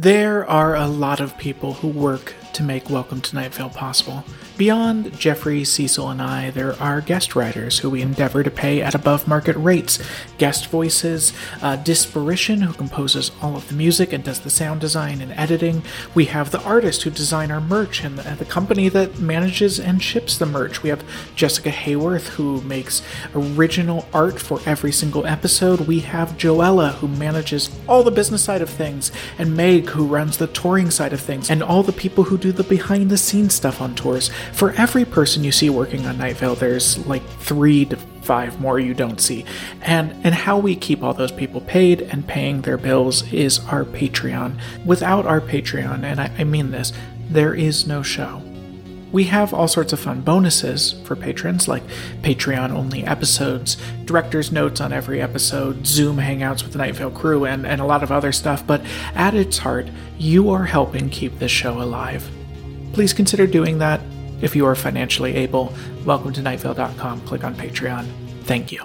There are a lot of people who work to make Welcome to Night Vale possible. Beyond Jeffrey, Cecil, and I, there are guest writers who we endeavor to pay at above market rates. Guest voices, uh, Disparition, who composes all of the music and does the sound design and editing. We have the artist who design our merch and the, and the company that manages and ships the merch. We have Jessica Hayworth, who makes original art for every single episode. We have Joella, who manages all the business side of things, and Meg, who runs the touring side of things, and all the people who do the behind the scenes stuff on tours. For every person you see working on Night Vale, there's like three to five more you don't see. And and how we keep all those people paid and paying their bills is our Patreon. Without our Patreon, and I, I mean this, there is no show. We have all sorts of fun bonuses for patrons, like Patreon only episodes, director's notes on every episode, Zoom hangouts with the Night Vale crew, and, and a lot of other stuff. But at its heart, you are helping keep this show alive. Please consider doing that if you are financially able. Welcome to nightvale.com. Click on Patreon. Thank you.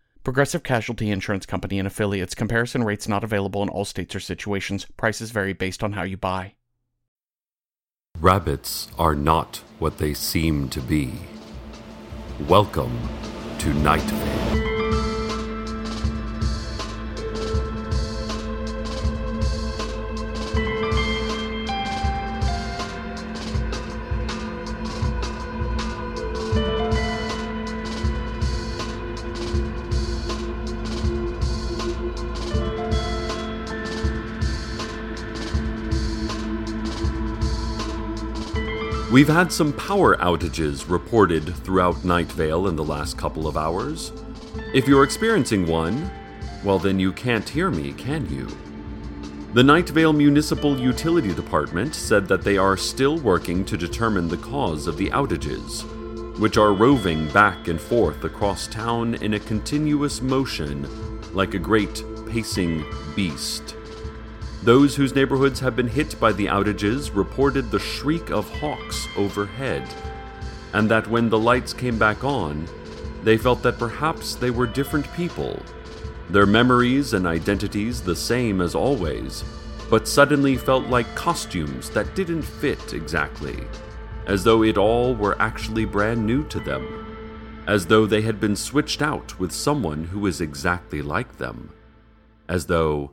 Progressive Casualty Insurance Company and affiliates. Comparison rates not available in all states or situations. Prices vary based on how you buy. Rabbits are not what they seem to be. Welcome to Night Vale. We've had some power outages reported throughout Night Vale in the last couple of hours. If you're experiencing one, well, then you can't hear me, can you? The Night Vale Municipal Utility Department said that they are still working to determine the cause of the outages, which are roving back and forth across town in a continuous motion like a great pacing beast. Those whose neighborhoods have been hit by the outages reported the shriek of hawks overhead, and that when the lights came back on, they felt that perhaps they were different people, their memories and identities the same as always, but suddenly felt like costumes that didn't fit exactly, as though it all were actually brand new to them, as though they had been switched out with someone who was exactly like them, as though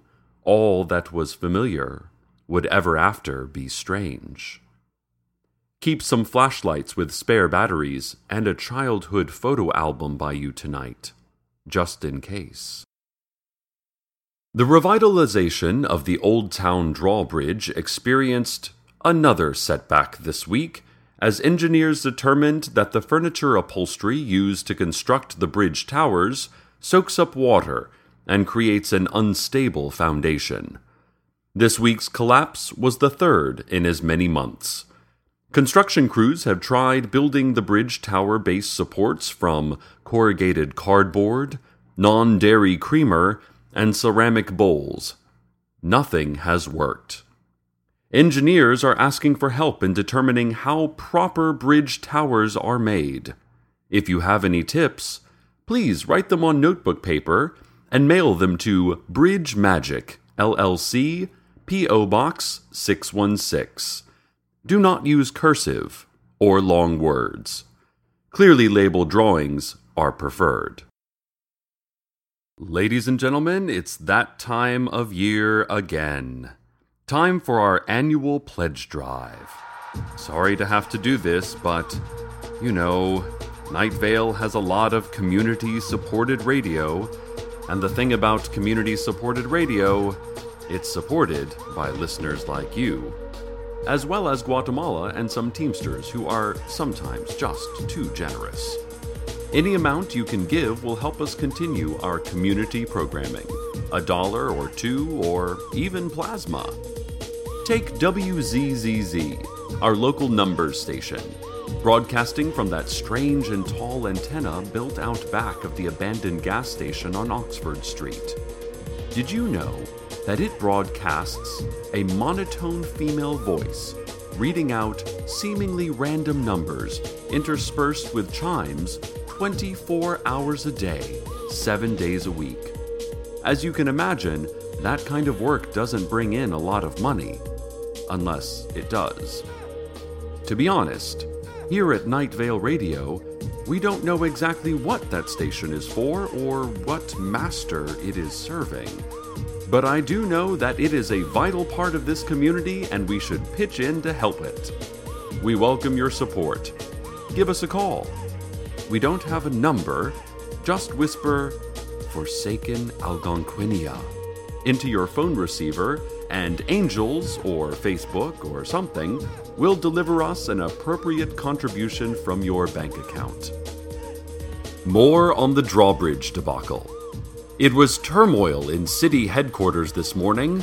all that was familiar would ever after be strange. Keep some flashlights with spare batteries and a childhood photo album by you tonight, just in case. The revitalization of the Old Town Drawbridge experienced another setback this week as engineers determined that the furniture upholstery used to construct the bridge towers soaks up water and creates an unstable foundation. This week's collapse was the third in as many months. Construction crews have tried building the bridge tower base supports from corrugated cardboard, non dairy creamer, and ceramic bowls. Nothing has worked. Engineers are asking for help in determining how proper bridge towers are made. If you have any tips, please write them on notebook paper and mail them to Bridge Magic, LLC, P.O. Box 616. Do not use cursive or long words. Clearly labeled drawings are preferred. Ladies and gentlemen, it's that time of year again. Time for our annual pledge drive. Sorry to have to do this, but you know, Night Vale has a lot of community supported radio and the thing about community supported radio, it's supported by listeners like you, as well as Guatemala and some Teamsters who are sometimes just too generous. Any amount you can give will help us continue our community programming a dollar or two, or even plasma. Take WZZZ, our local numbers station, broadcasting from that strange and tall antenna built out back of the abandoned gas station on Oxford Street. Did you know that it broadcasts a monotone female voice reading out seemingly random numbers interspersed with chimes 24 hours a day, 7 days a week? As you can imagine, that kind of work doesn't bring in a lot of money, unless it does. To be honest, here at Night Vale Radio, we don't know exactly what that station is for or what master it is serving. But I do know that it is a vital part of this community and we should pitch in to help it. We welcome your support. Give us a call. We don't have a number, just whisper Forsaken Algonquinia into your phone receiver, and Angels or Facebook or something will deliver us an appropriate contribution from your bank account. More on the drawbridge debacle. It was turmoil in city headquarters this morning.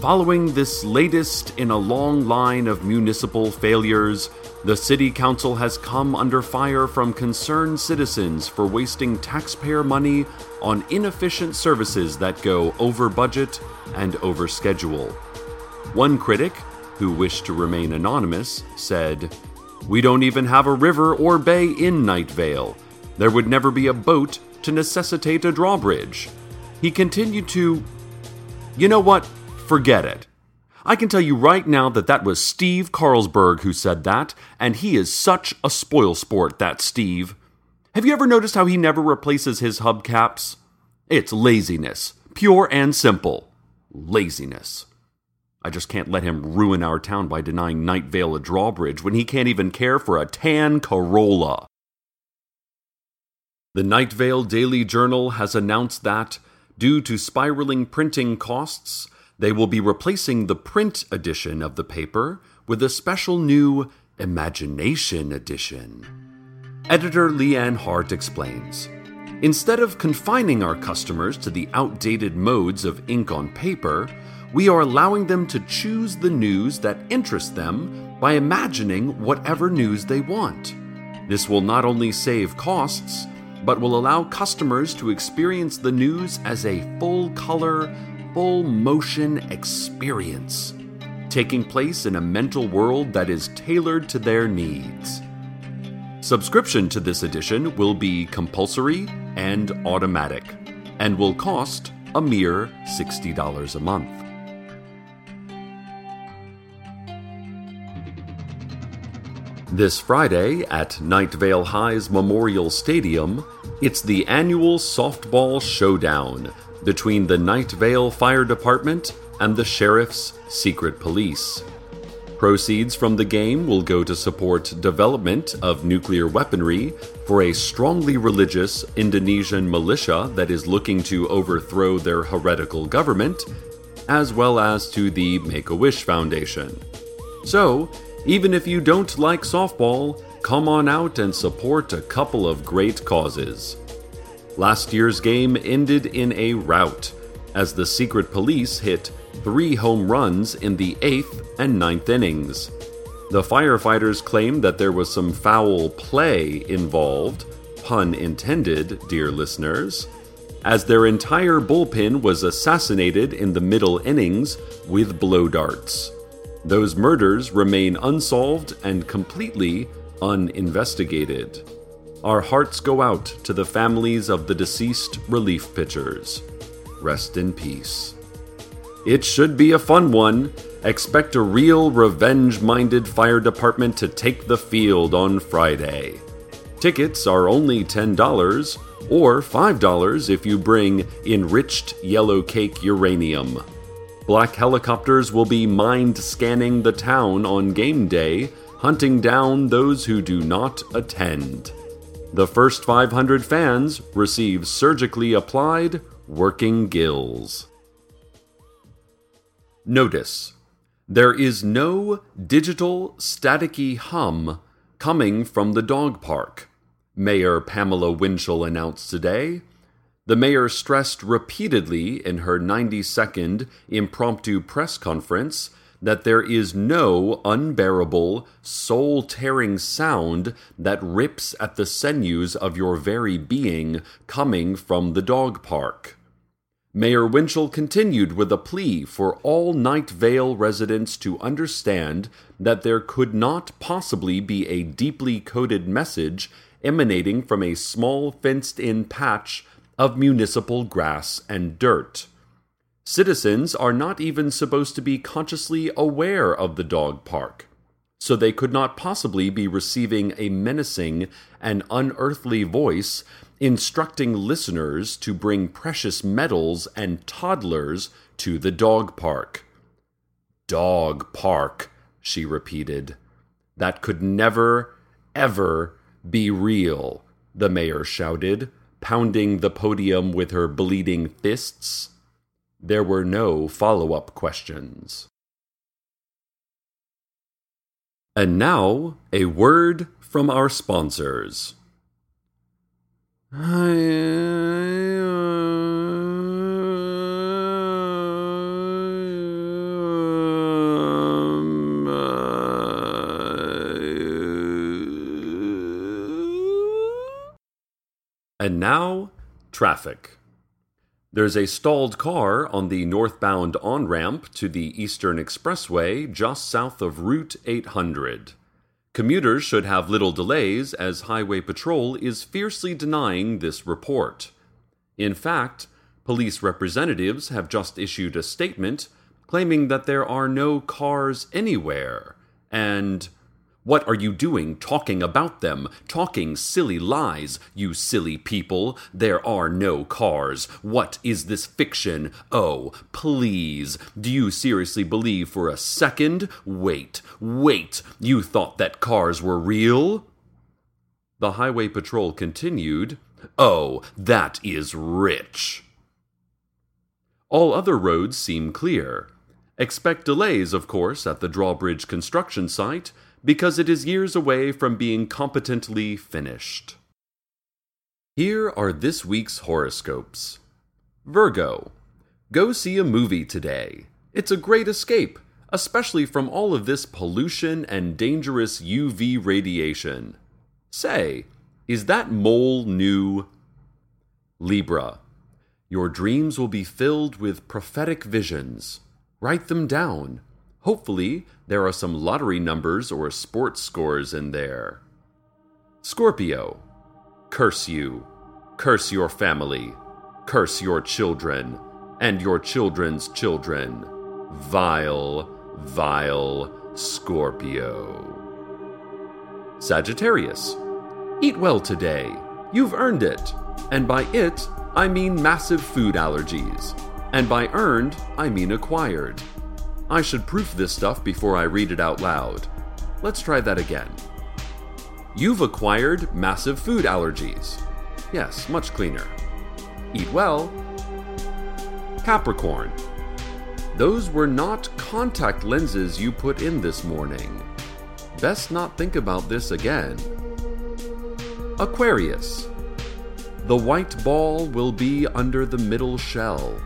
Following this latest in a long line of municipal failures, the City Council has come under fire from concerned citizens for wasting taxpayer money on inefficient services that go over budget and over schedule. One critic, who wished to remain anonymous, said, We don't even have a river or bay in Night Vale. There would never be a boat to necessitate a drawbridge. He continued to, You know what? Forget it. I can tell you right now that that was Steve Carlsberg who said that, and he is such a spoil sport, that Steve. Have you ever noticed how he never replaces his hubcaps? It's laziness, pure and simple. Laziness. I just can't let him ruin our town by denying Night Vale a drawbridge when he can't even care for a tan Corolla. The Night Vale Daily Journal has announced that, due to spiraling printing costs, they will be replacing the print edition of the paper with a special new Imagination Edition. Editor Leann Hart explains Instead of confining our customers to the outdated modes of ink on paper, we are allowing them to choose the news that interests them by imagining whatever news they want. This will not only save costs, but will allow customers to experience the news as a full color, full motion experience, taking place in a mental world that is tailored to their needs. Subscription to this edition will be compulsory and automatic, and will cost a mere $60 a month. This Friday at Night Vale High's Memorial Stadium, it's the annual softball showdown between the Night Vale Fire Department and the Sheriff's Secret Police. Proceeds from the game will go to support development of nuclear weaponry for a strongly religious Indonesian militia that is looking to overthrow their heretical government, as well as to the Make a Wish Foundation. So, even if you don't like softball, come on out and support a couple of great causes. Last year's game ended in a rout as the Secret Police hit three home runs in the eighth and ninth innings. The firefighters claimed that there was some foul play involved, pun intended, dear listeners, as their entire bullpen was assassinated in the middle innings with blow darts. Those murders remain unsolved and completely uninvestigated. Our hearts go out to the families of the deceased relief pitchers. Rest in peace. It should be a fun one. Expect a real revenge minded fire department to take the field on Friday. Tickets are only $10 or $5 if you bring enriched yellow cake uranium. Black helicopters will be mind scanning the town on game day, hunting down those who do not attend. The first 500 fans receive surgically applied working gills. Notice there is no digital staticky hum coming from the dog park, Mayor Pamela Winchell announced today. The mayor stressed repeatedly in her 90 second impromptu press conference that there is no unbearable, soul tearing sound that rips at the sinews of your very being coming from the dog park. Mayor Winchell continued with a plea for all Night Vale residents to understand that there could not possibly be a deeply coded message emanating from a small fenced in patch of municipal grass and dirt. Citizens are not even supposed to be consciously aware of the dog park, so they could not possibly be receiving a menacing and unearthly voice instructing listeners to bring precious metals and toddlers to the dog park. Dog park, she repeated. That could never, ever be real, the mayor shouted, pounding the podium with her bleeding fists. There were no follow up questions. And now, a word from our sponsors. And now, traffic. There's a stalled car on the northbound on ramp to the Eastern Expressway just south of Route 800. Commuters should have little delays as Highway Patrol is fiercely denying this report. In fact, police representatives have just issued a statement claiming that there are no cars anywhere and what are you doing talking about them? Talking silly lies, you silly people. There are no cars. What is this fiction? Oh, please. Do you seriously believe for a second? Wait, wait. You thought that cars were real? The Highway Patrol continued. Oh, that is rich. All other roads seem clear. Expect delays, of course, at the drawbridge construction site because it is years away from being competently finished. Here are this week's horoscopes Virgo, go see a movie today. It's a great escape, especially from all of this pollution and dangerous UV radiation. Say, is that mole new? Libra, your dreams will be filled with prophetic visions. Write them down. Hopefully, there are some lottery numbers or sports scores in there. Scorpio, curse you, curse your family, curse your children, and your children's children. Vile, vile Scorpio. Sagittarius, eat well today. You've earned it. And by it, I mean massive food allergies. And by earned, I mean acquired. I should proof this stuff before I read it out loud. Let's try that again. You've acquired massive food allergies. Yes, much cleaner. Eat well. Capricorn. Those were not contact lenses you put in this morning. Best not think about this again. Aquarius. The white ball will be under the middle shell.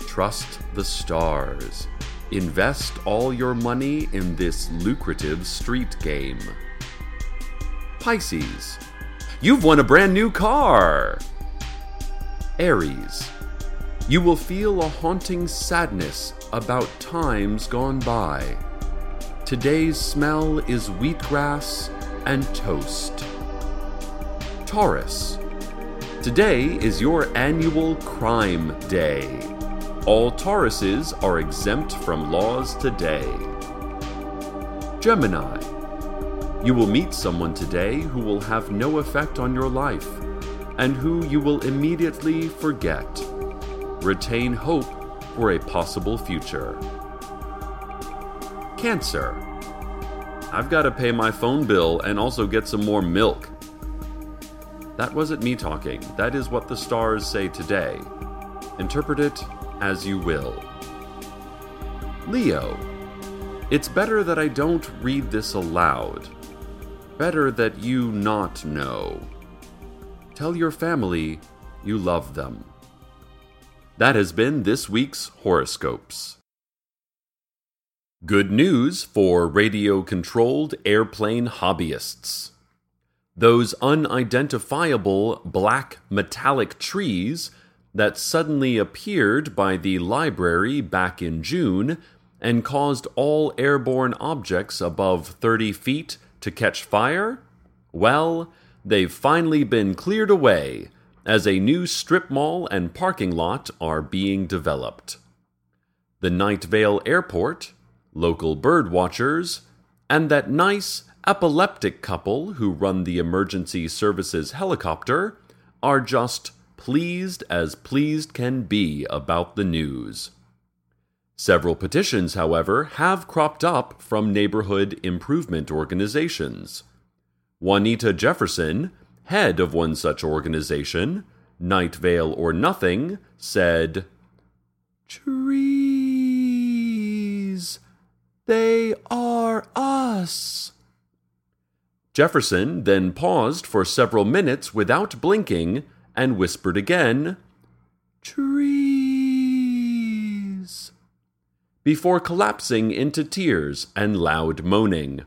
Trust the stars. Invest all your money in this lucrative street game. Pisces, you've won a brand new car! Aries, you will feel a haunting sadness about times gone by. Today's smell is wheatgrass and toast. Taurus, today is your annual crime day. All Tauruses are exempt from laws today. Gemini, you will meet someone today who will have no effect on your life and who you will immediately forget. Retain hope for a possible future. Cancer, I've got to pay my phone bill and also get some more milk. That wasn't me talking. That is what the stars say today. Interpret it as you will. Leo, it's better that I don't read this aloud. Better that you not know. Tell your family you love them. That has been this week's horoscopes. Good news for radio controlled airplane hobbyists. Those unidentifiable black metallic trees that suddenly appeared by the library back in June and caused all airborne objects above 30 feet to catch fire? Well, they've finally been cleared away as a new strip mall and parking lot are being developed. The Night Vale Airport local bird watchers, and that nice epileptic couple who run the emergency services helicopter are just pleased as pleased can be about the news. Several petitions, however, have cropped up from neighborhood improvement organizations. Juanita Jefferson, head of one such organization, Night Vale or Nothing, said, Trees they are us. Jefferson then paused for several minutes without blinking and whispered again, Trees, before collapsing into tears and loud moaning.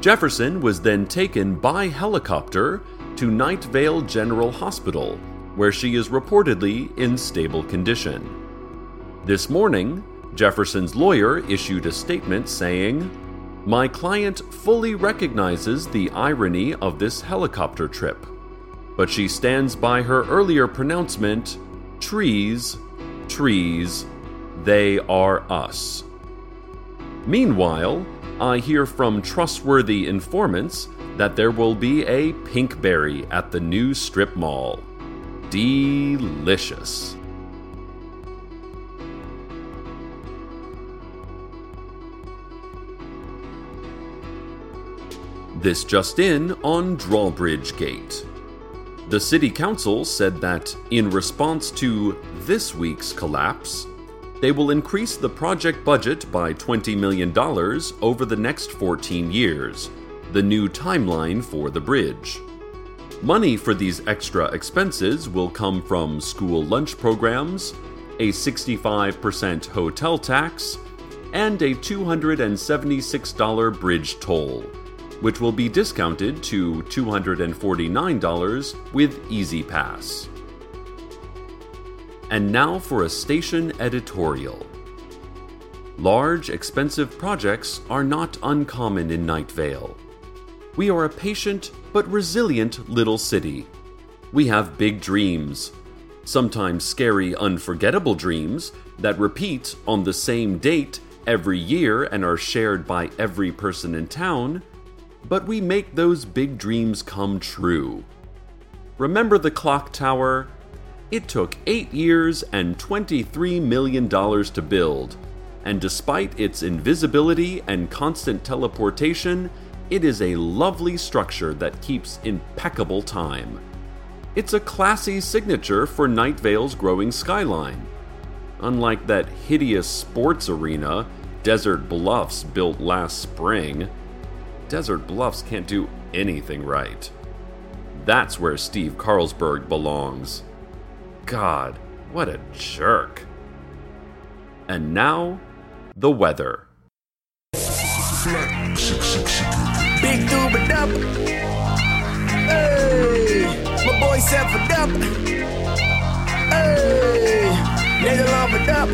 Jefferson was then taken by helicopter to Night Vale General Hospital, where she is reportedly in stable condition. This morning, Jefferson's lawyer issued a statement saying, My client fully recognizes the irony of this helicopter trip, but she stands by her earlier pronouncement trees, trees, they are us. Meanwhile, I hear from trustworthy informants that there will be a pinkberry at the new strip mall. Delicious. This just in on Drawbridge Gate. The City Council said that, in response to this week's collapse, they will increase the project budget by $20 million over the next 14 years, the new timeline for the bridge. Money for these extra expenses will come from school lunch programs, a 65% hotel tax, and a $276 bridge toll which will be discounted to $249 with E-ZPass. And now for a station editorial. Large, expensive projects are not uncommon in Night Vale. We are a patient but resilient little city. We have big dreams, sometimes scary, unforgettable dreams that repeat on the same date every year and are shared by every person in town but we make those big dreams come true. Remember the clock tower? It took 8 years and $23 million to build, and despite its invisibility and constant teleportation, it is a lovely structure that keeps impeccable time. It's a classy signature for Night Vale's growing skyline. Unlike that hideous sports arena Desert Bluffs built last spring, Desert Bluffs can't do anything right. That's where Steve Carlsberg belongs. God, what a jerk. And now, the weather. Big. Hey, my boy nigga love up.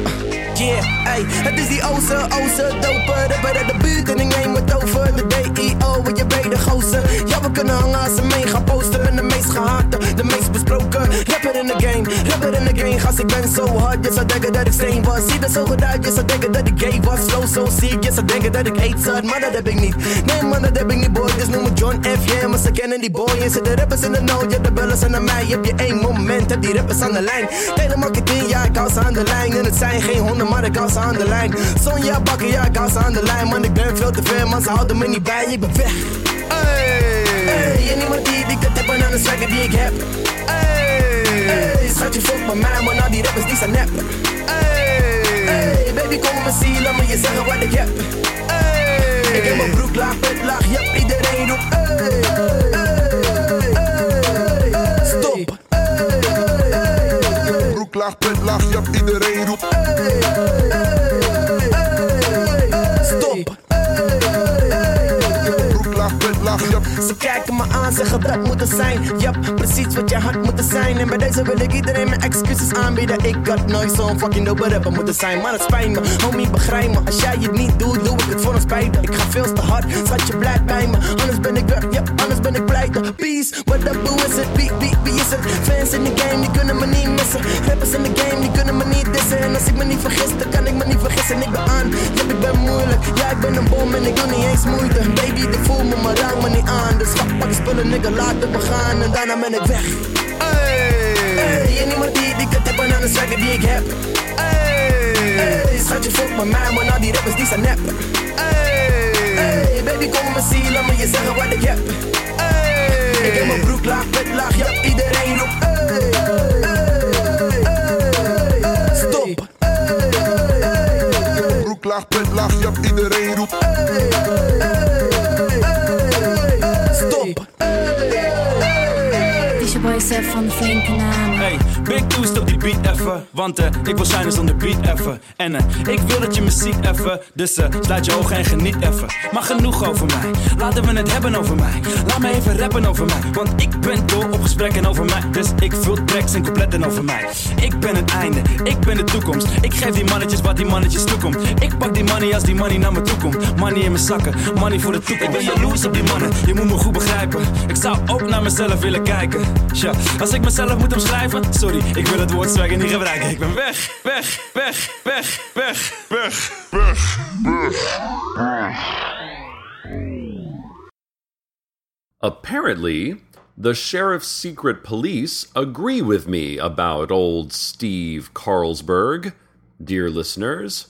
Yeah, ey, het is die oze, oze, doper. Rapper de buurt en ik neem het over. De DEO, wat je brede gozer. Ja, we kunnen hangen als ze mee gaan posten. Ben de meest gehate, de meest besproken. Rapper in de game, rapper in de game. Gast, ik ben zo hard, je zou denken dat ik steen was. Zie er zo goed je zou denken dat ik gay was. Flow zo ziek, je zou denken dat ik hate zat. Maar dat heb ik niet. Nee, man, dat heb ik niet, boy. Dus noem me John F. Yeah, maar ze kennen die boy. En zitten rappers in de nood, je de bellen zijn naar mij. Heb je één moment, heb die rappers aan de lijn. Telemarketing, ja, ik hou aan de lijn. En het zijn geen honden maar ik hou ze aan de lijn. Sonja bakken, ja, ze aan de lijn. Man, ik ben veel te ver, maar ze houden me niet bij, ik ben weg. Hey, hey en niemand die ik dat heb aan de swagger die ik heb. Hey, hey schatje, fuck met mij, maar nou die rappers die zijn nep. Hey, hey baby, kom me zien, laat me je zeggen wat ik heb. Hey, ik heb mijn broek laag, pet laag, yep, iedereen roept. Hey, Je hebt iedereen roept hey. Aan, zeggen dat moet er zijn. Yep, precies wat je had moeten zijn. En bij deze wil ik iedereen mijn excuses aanbieden. Ik had nooit zo'n fucking dope rapper moeten zijn. Maar het spijt me, homie, begrijp me. Als jij het niet doet, doe ik het voor een spijt. Ik ga veel te hard, schat je blijft bij me. Anders ben ik weg, yep, anders ben ik pleiten. Peace, what up, hoe is het? Wie, wie, wie is het? Fans in de game, die kunnen me niet missen. Rappers in de game, die kunnen me niet dissen. En als ik me niet vergis, dan kan ik me niet vergissen. Ik ben aan, yep, ik ben moeilijk. Ja, ik ben een bom en ik doe niet eens moeite. Baby, de voel me, maar raak me niet aan. Dus pak je spullen, nigga, laten we gaan. En daarna ben ik weg. Hey, hey en niemand die, die kunt hebben aan de swagger die ik heb. Hey, hey schat je fuck met mij, maar nou die rappers die zijn nep. Hey, hey baby, kom me zien, laat me je zeggen wat ik heb. Hey, ik heb mijn broek laag, pet laag, ja, iedereen roept. Hey, hey, hey, stop. Broek laag, pet laag, ja, iedereen roept. Stop. Van de flinke namen. Hey, Big Two stop die beat even. Want eh, ik wil shinen zonder beat even. En eh, ik wil dat je me ziet even. Dus eh, sluit je ogen en geniet even. Maar genoeg over mij. Laten we het hebben over mij. Laat me even rappen over mij. Want ik ben dol op gesprekken over mij. Dus ik vul tracks en coupletten over mij. Ik ben het einde, ik ben de toekomst. Ik geef die mannetjes wat die mannetjes toekomt. Ik pak die money als die money naar me toe komt. Money in mijn zakken, money voor de toekomst. Ik ben jaloers op die mannen, je moet me goed begrijpen. Ik zou ook naar mezelf willen kijken. Tja, als ik mezelf moet omschrijven, sorry, ik wil het woord swagger niet gebruiken. Ik ben weg, weg, weg, weg, weg, weg, weg, weg. Apparently, the sheriff's secret police agree with me about old Steve Carlsberg. Dear listeners,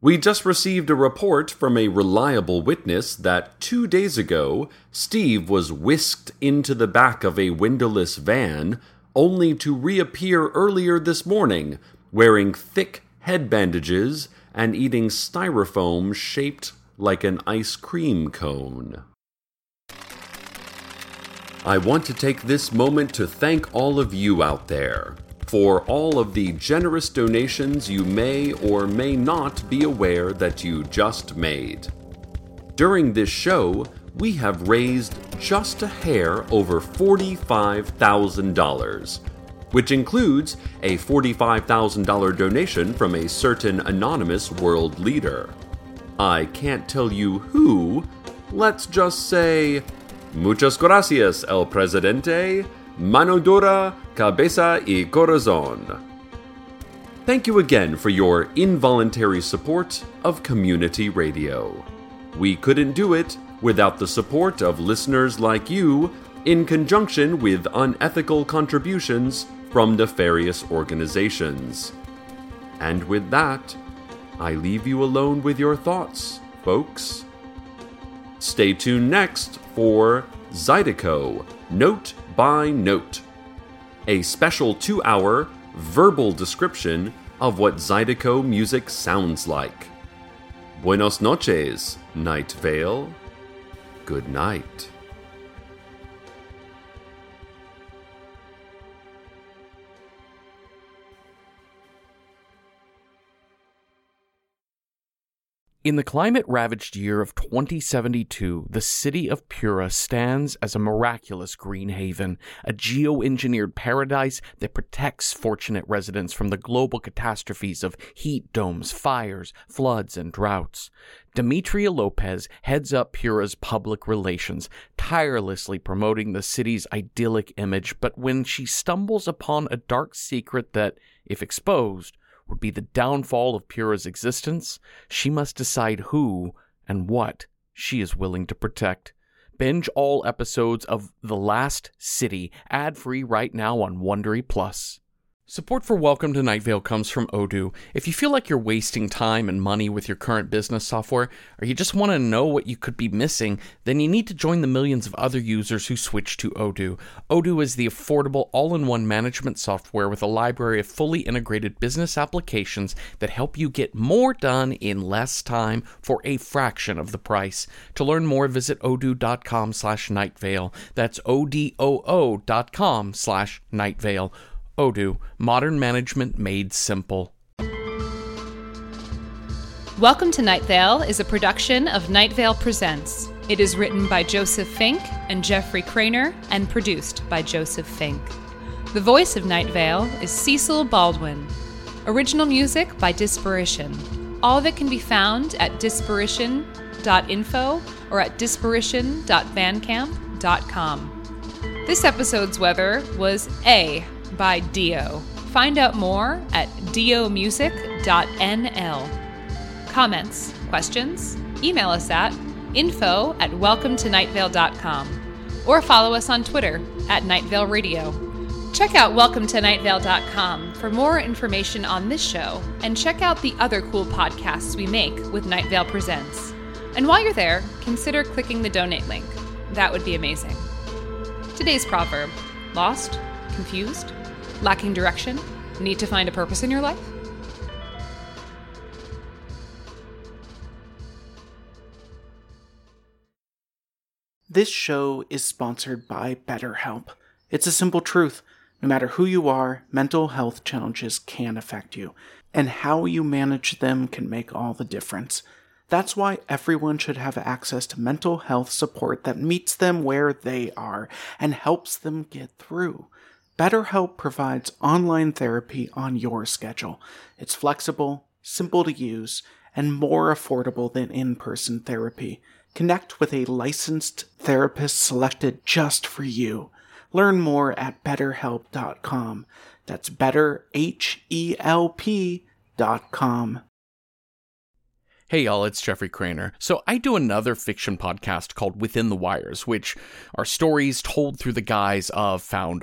we just received a report from a reliable witness that two days ago, Steve was whisked into the back of a windowless van, only to reappear earlier this morning wearing thick head bandages and eating styrofoam shaped like an ice cream cone. I want to take this moment to thank all of you out there for all of the generous donations you may or may not be aware that you just made. During this show, we have raised just a hair over $45,000, which includes a $45,000 donation from a certain anonymous world leader. I can't tell you who, let's just say Muchas gracias, el presidente. Mano dura, cabeza y corazón. Thank you again for your involuntary support of community radio. We couldn't do it without the support of listeners like you, in conjunction with unethical contributions from nefarious organizations. And with that, I leave you alone with your thoughts, folks. Stay tuned next for Zydeco Note by Note, a special two hour verbal description of what Zydeco music sounds like. Buenos noches, Night Vale. Good night. In the climate ravaged year of 2072, the city of Pura stands as a miraculous green haven, a geo-engineered paradise that protects fortunate residents from the global catastrophes of heat domes, fires, floods, and droughts. Demetria Lopez heads up Pura's public relations, tirelessly promoting the city's idyllic image, but when she stumbles upon a dark secret that, if exposed, would be the downfall of Pura's existence, she must decide who and what she is willing to protect. Binge all episodes of The Last City ad free right now on Wondery Plus. Support for Welcome to Night Vale comes from Odoo. If you feel like you're wasting time and money with your current business software, or you just want to know what you could be missing, then you need to join the millions of other users who switch to Odoo. Odoo is the affordable all in one management software with a library of fully integrated business applications that help you get more done in less time for a fraction of the price. To learn more, visit odoo.com slash nightvale. That's O-D-O-O dot com slash nightvale. Odoo, modern management made simple. Welcome to Night Vale is a production of Night Vale Presents. It is written by Joseph Fink and Jeffrey Cranor and produced by Joseph Fink. The voice of Night Vale is Cecil Baldwin. Original music by Disparition. All of it can be found at disparition.info or at disparition.bandcamp.com. This episode's weather was Aye by Dio. Find out more at diomusic.nl. Comments, questions? Email us at info at welcometonightvale.com or follow us on Twitter at Nightvale Radio. Check out welcometonightvale.com for more information on this show and check out the other cool podcasts we make with Night Vale Presents. And while you're there, consider clicking the donate link. That would be amazing. Today's proverb Lost? Confused? Lacking direction? Need to find a purpose in your life? This show is sponsored by BetterHelp. It's a simple truth. No matter who you are, mental health challenges can affect you, and how you manage them can make all the difference. That's why everyone should have access to mental health support that meets them where they are and helps them get through. BetterHelp provides online therapy on your schedule. It's flexible, simple to use, and more affordable than in person therapy. Connect with a licensed therapist selected just for you. Learn more at betterhelp.com. That's better, H E L P.com. Hey y'all, it's Jeffrey Cranor. So I do another fiction podcast called Within the Wires, which are stories told through the guise of found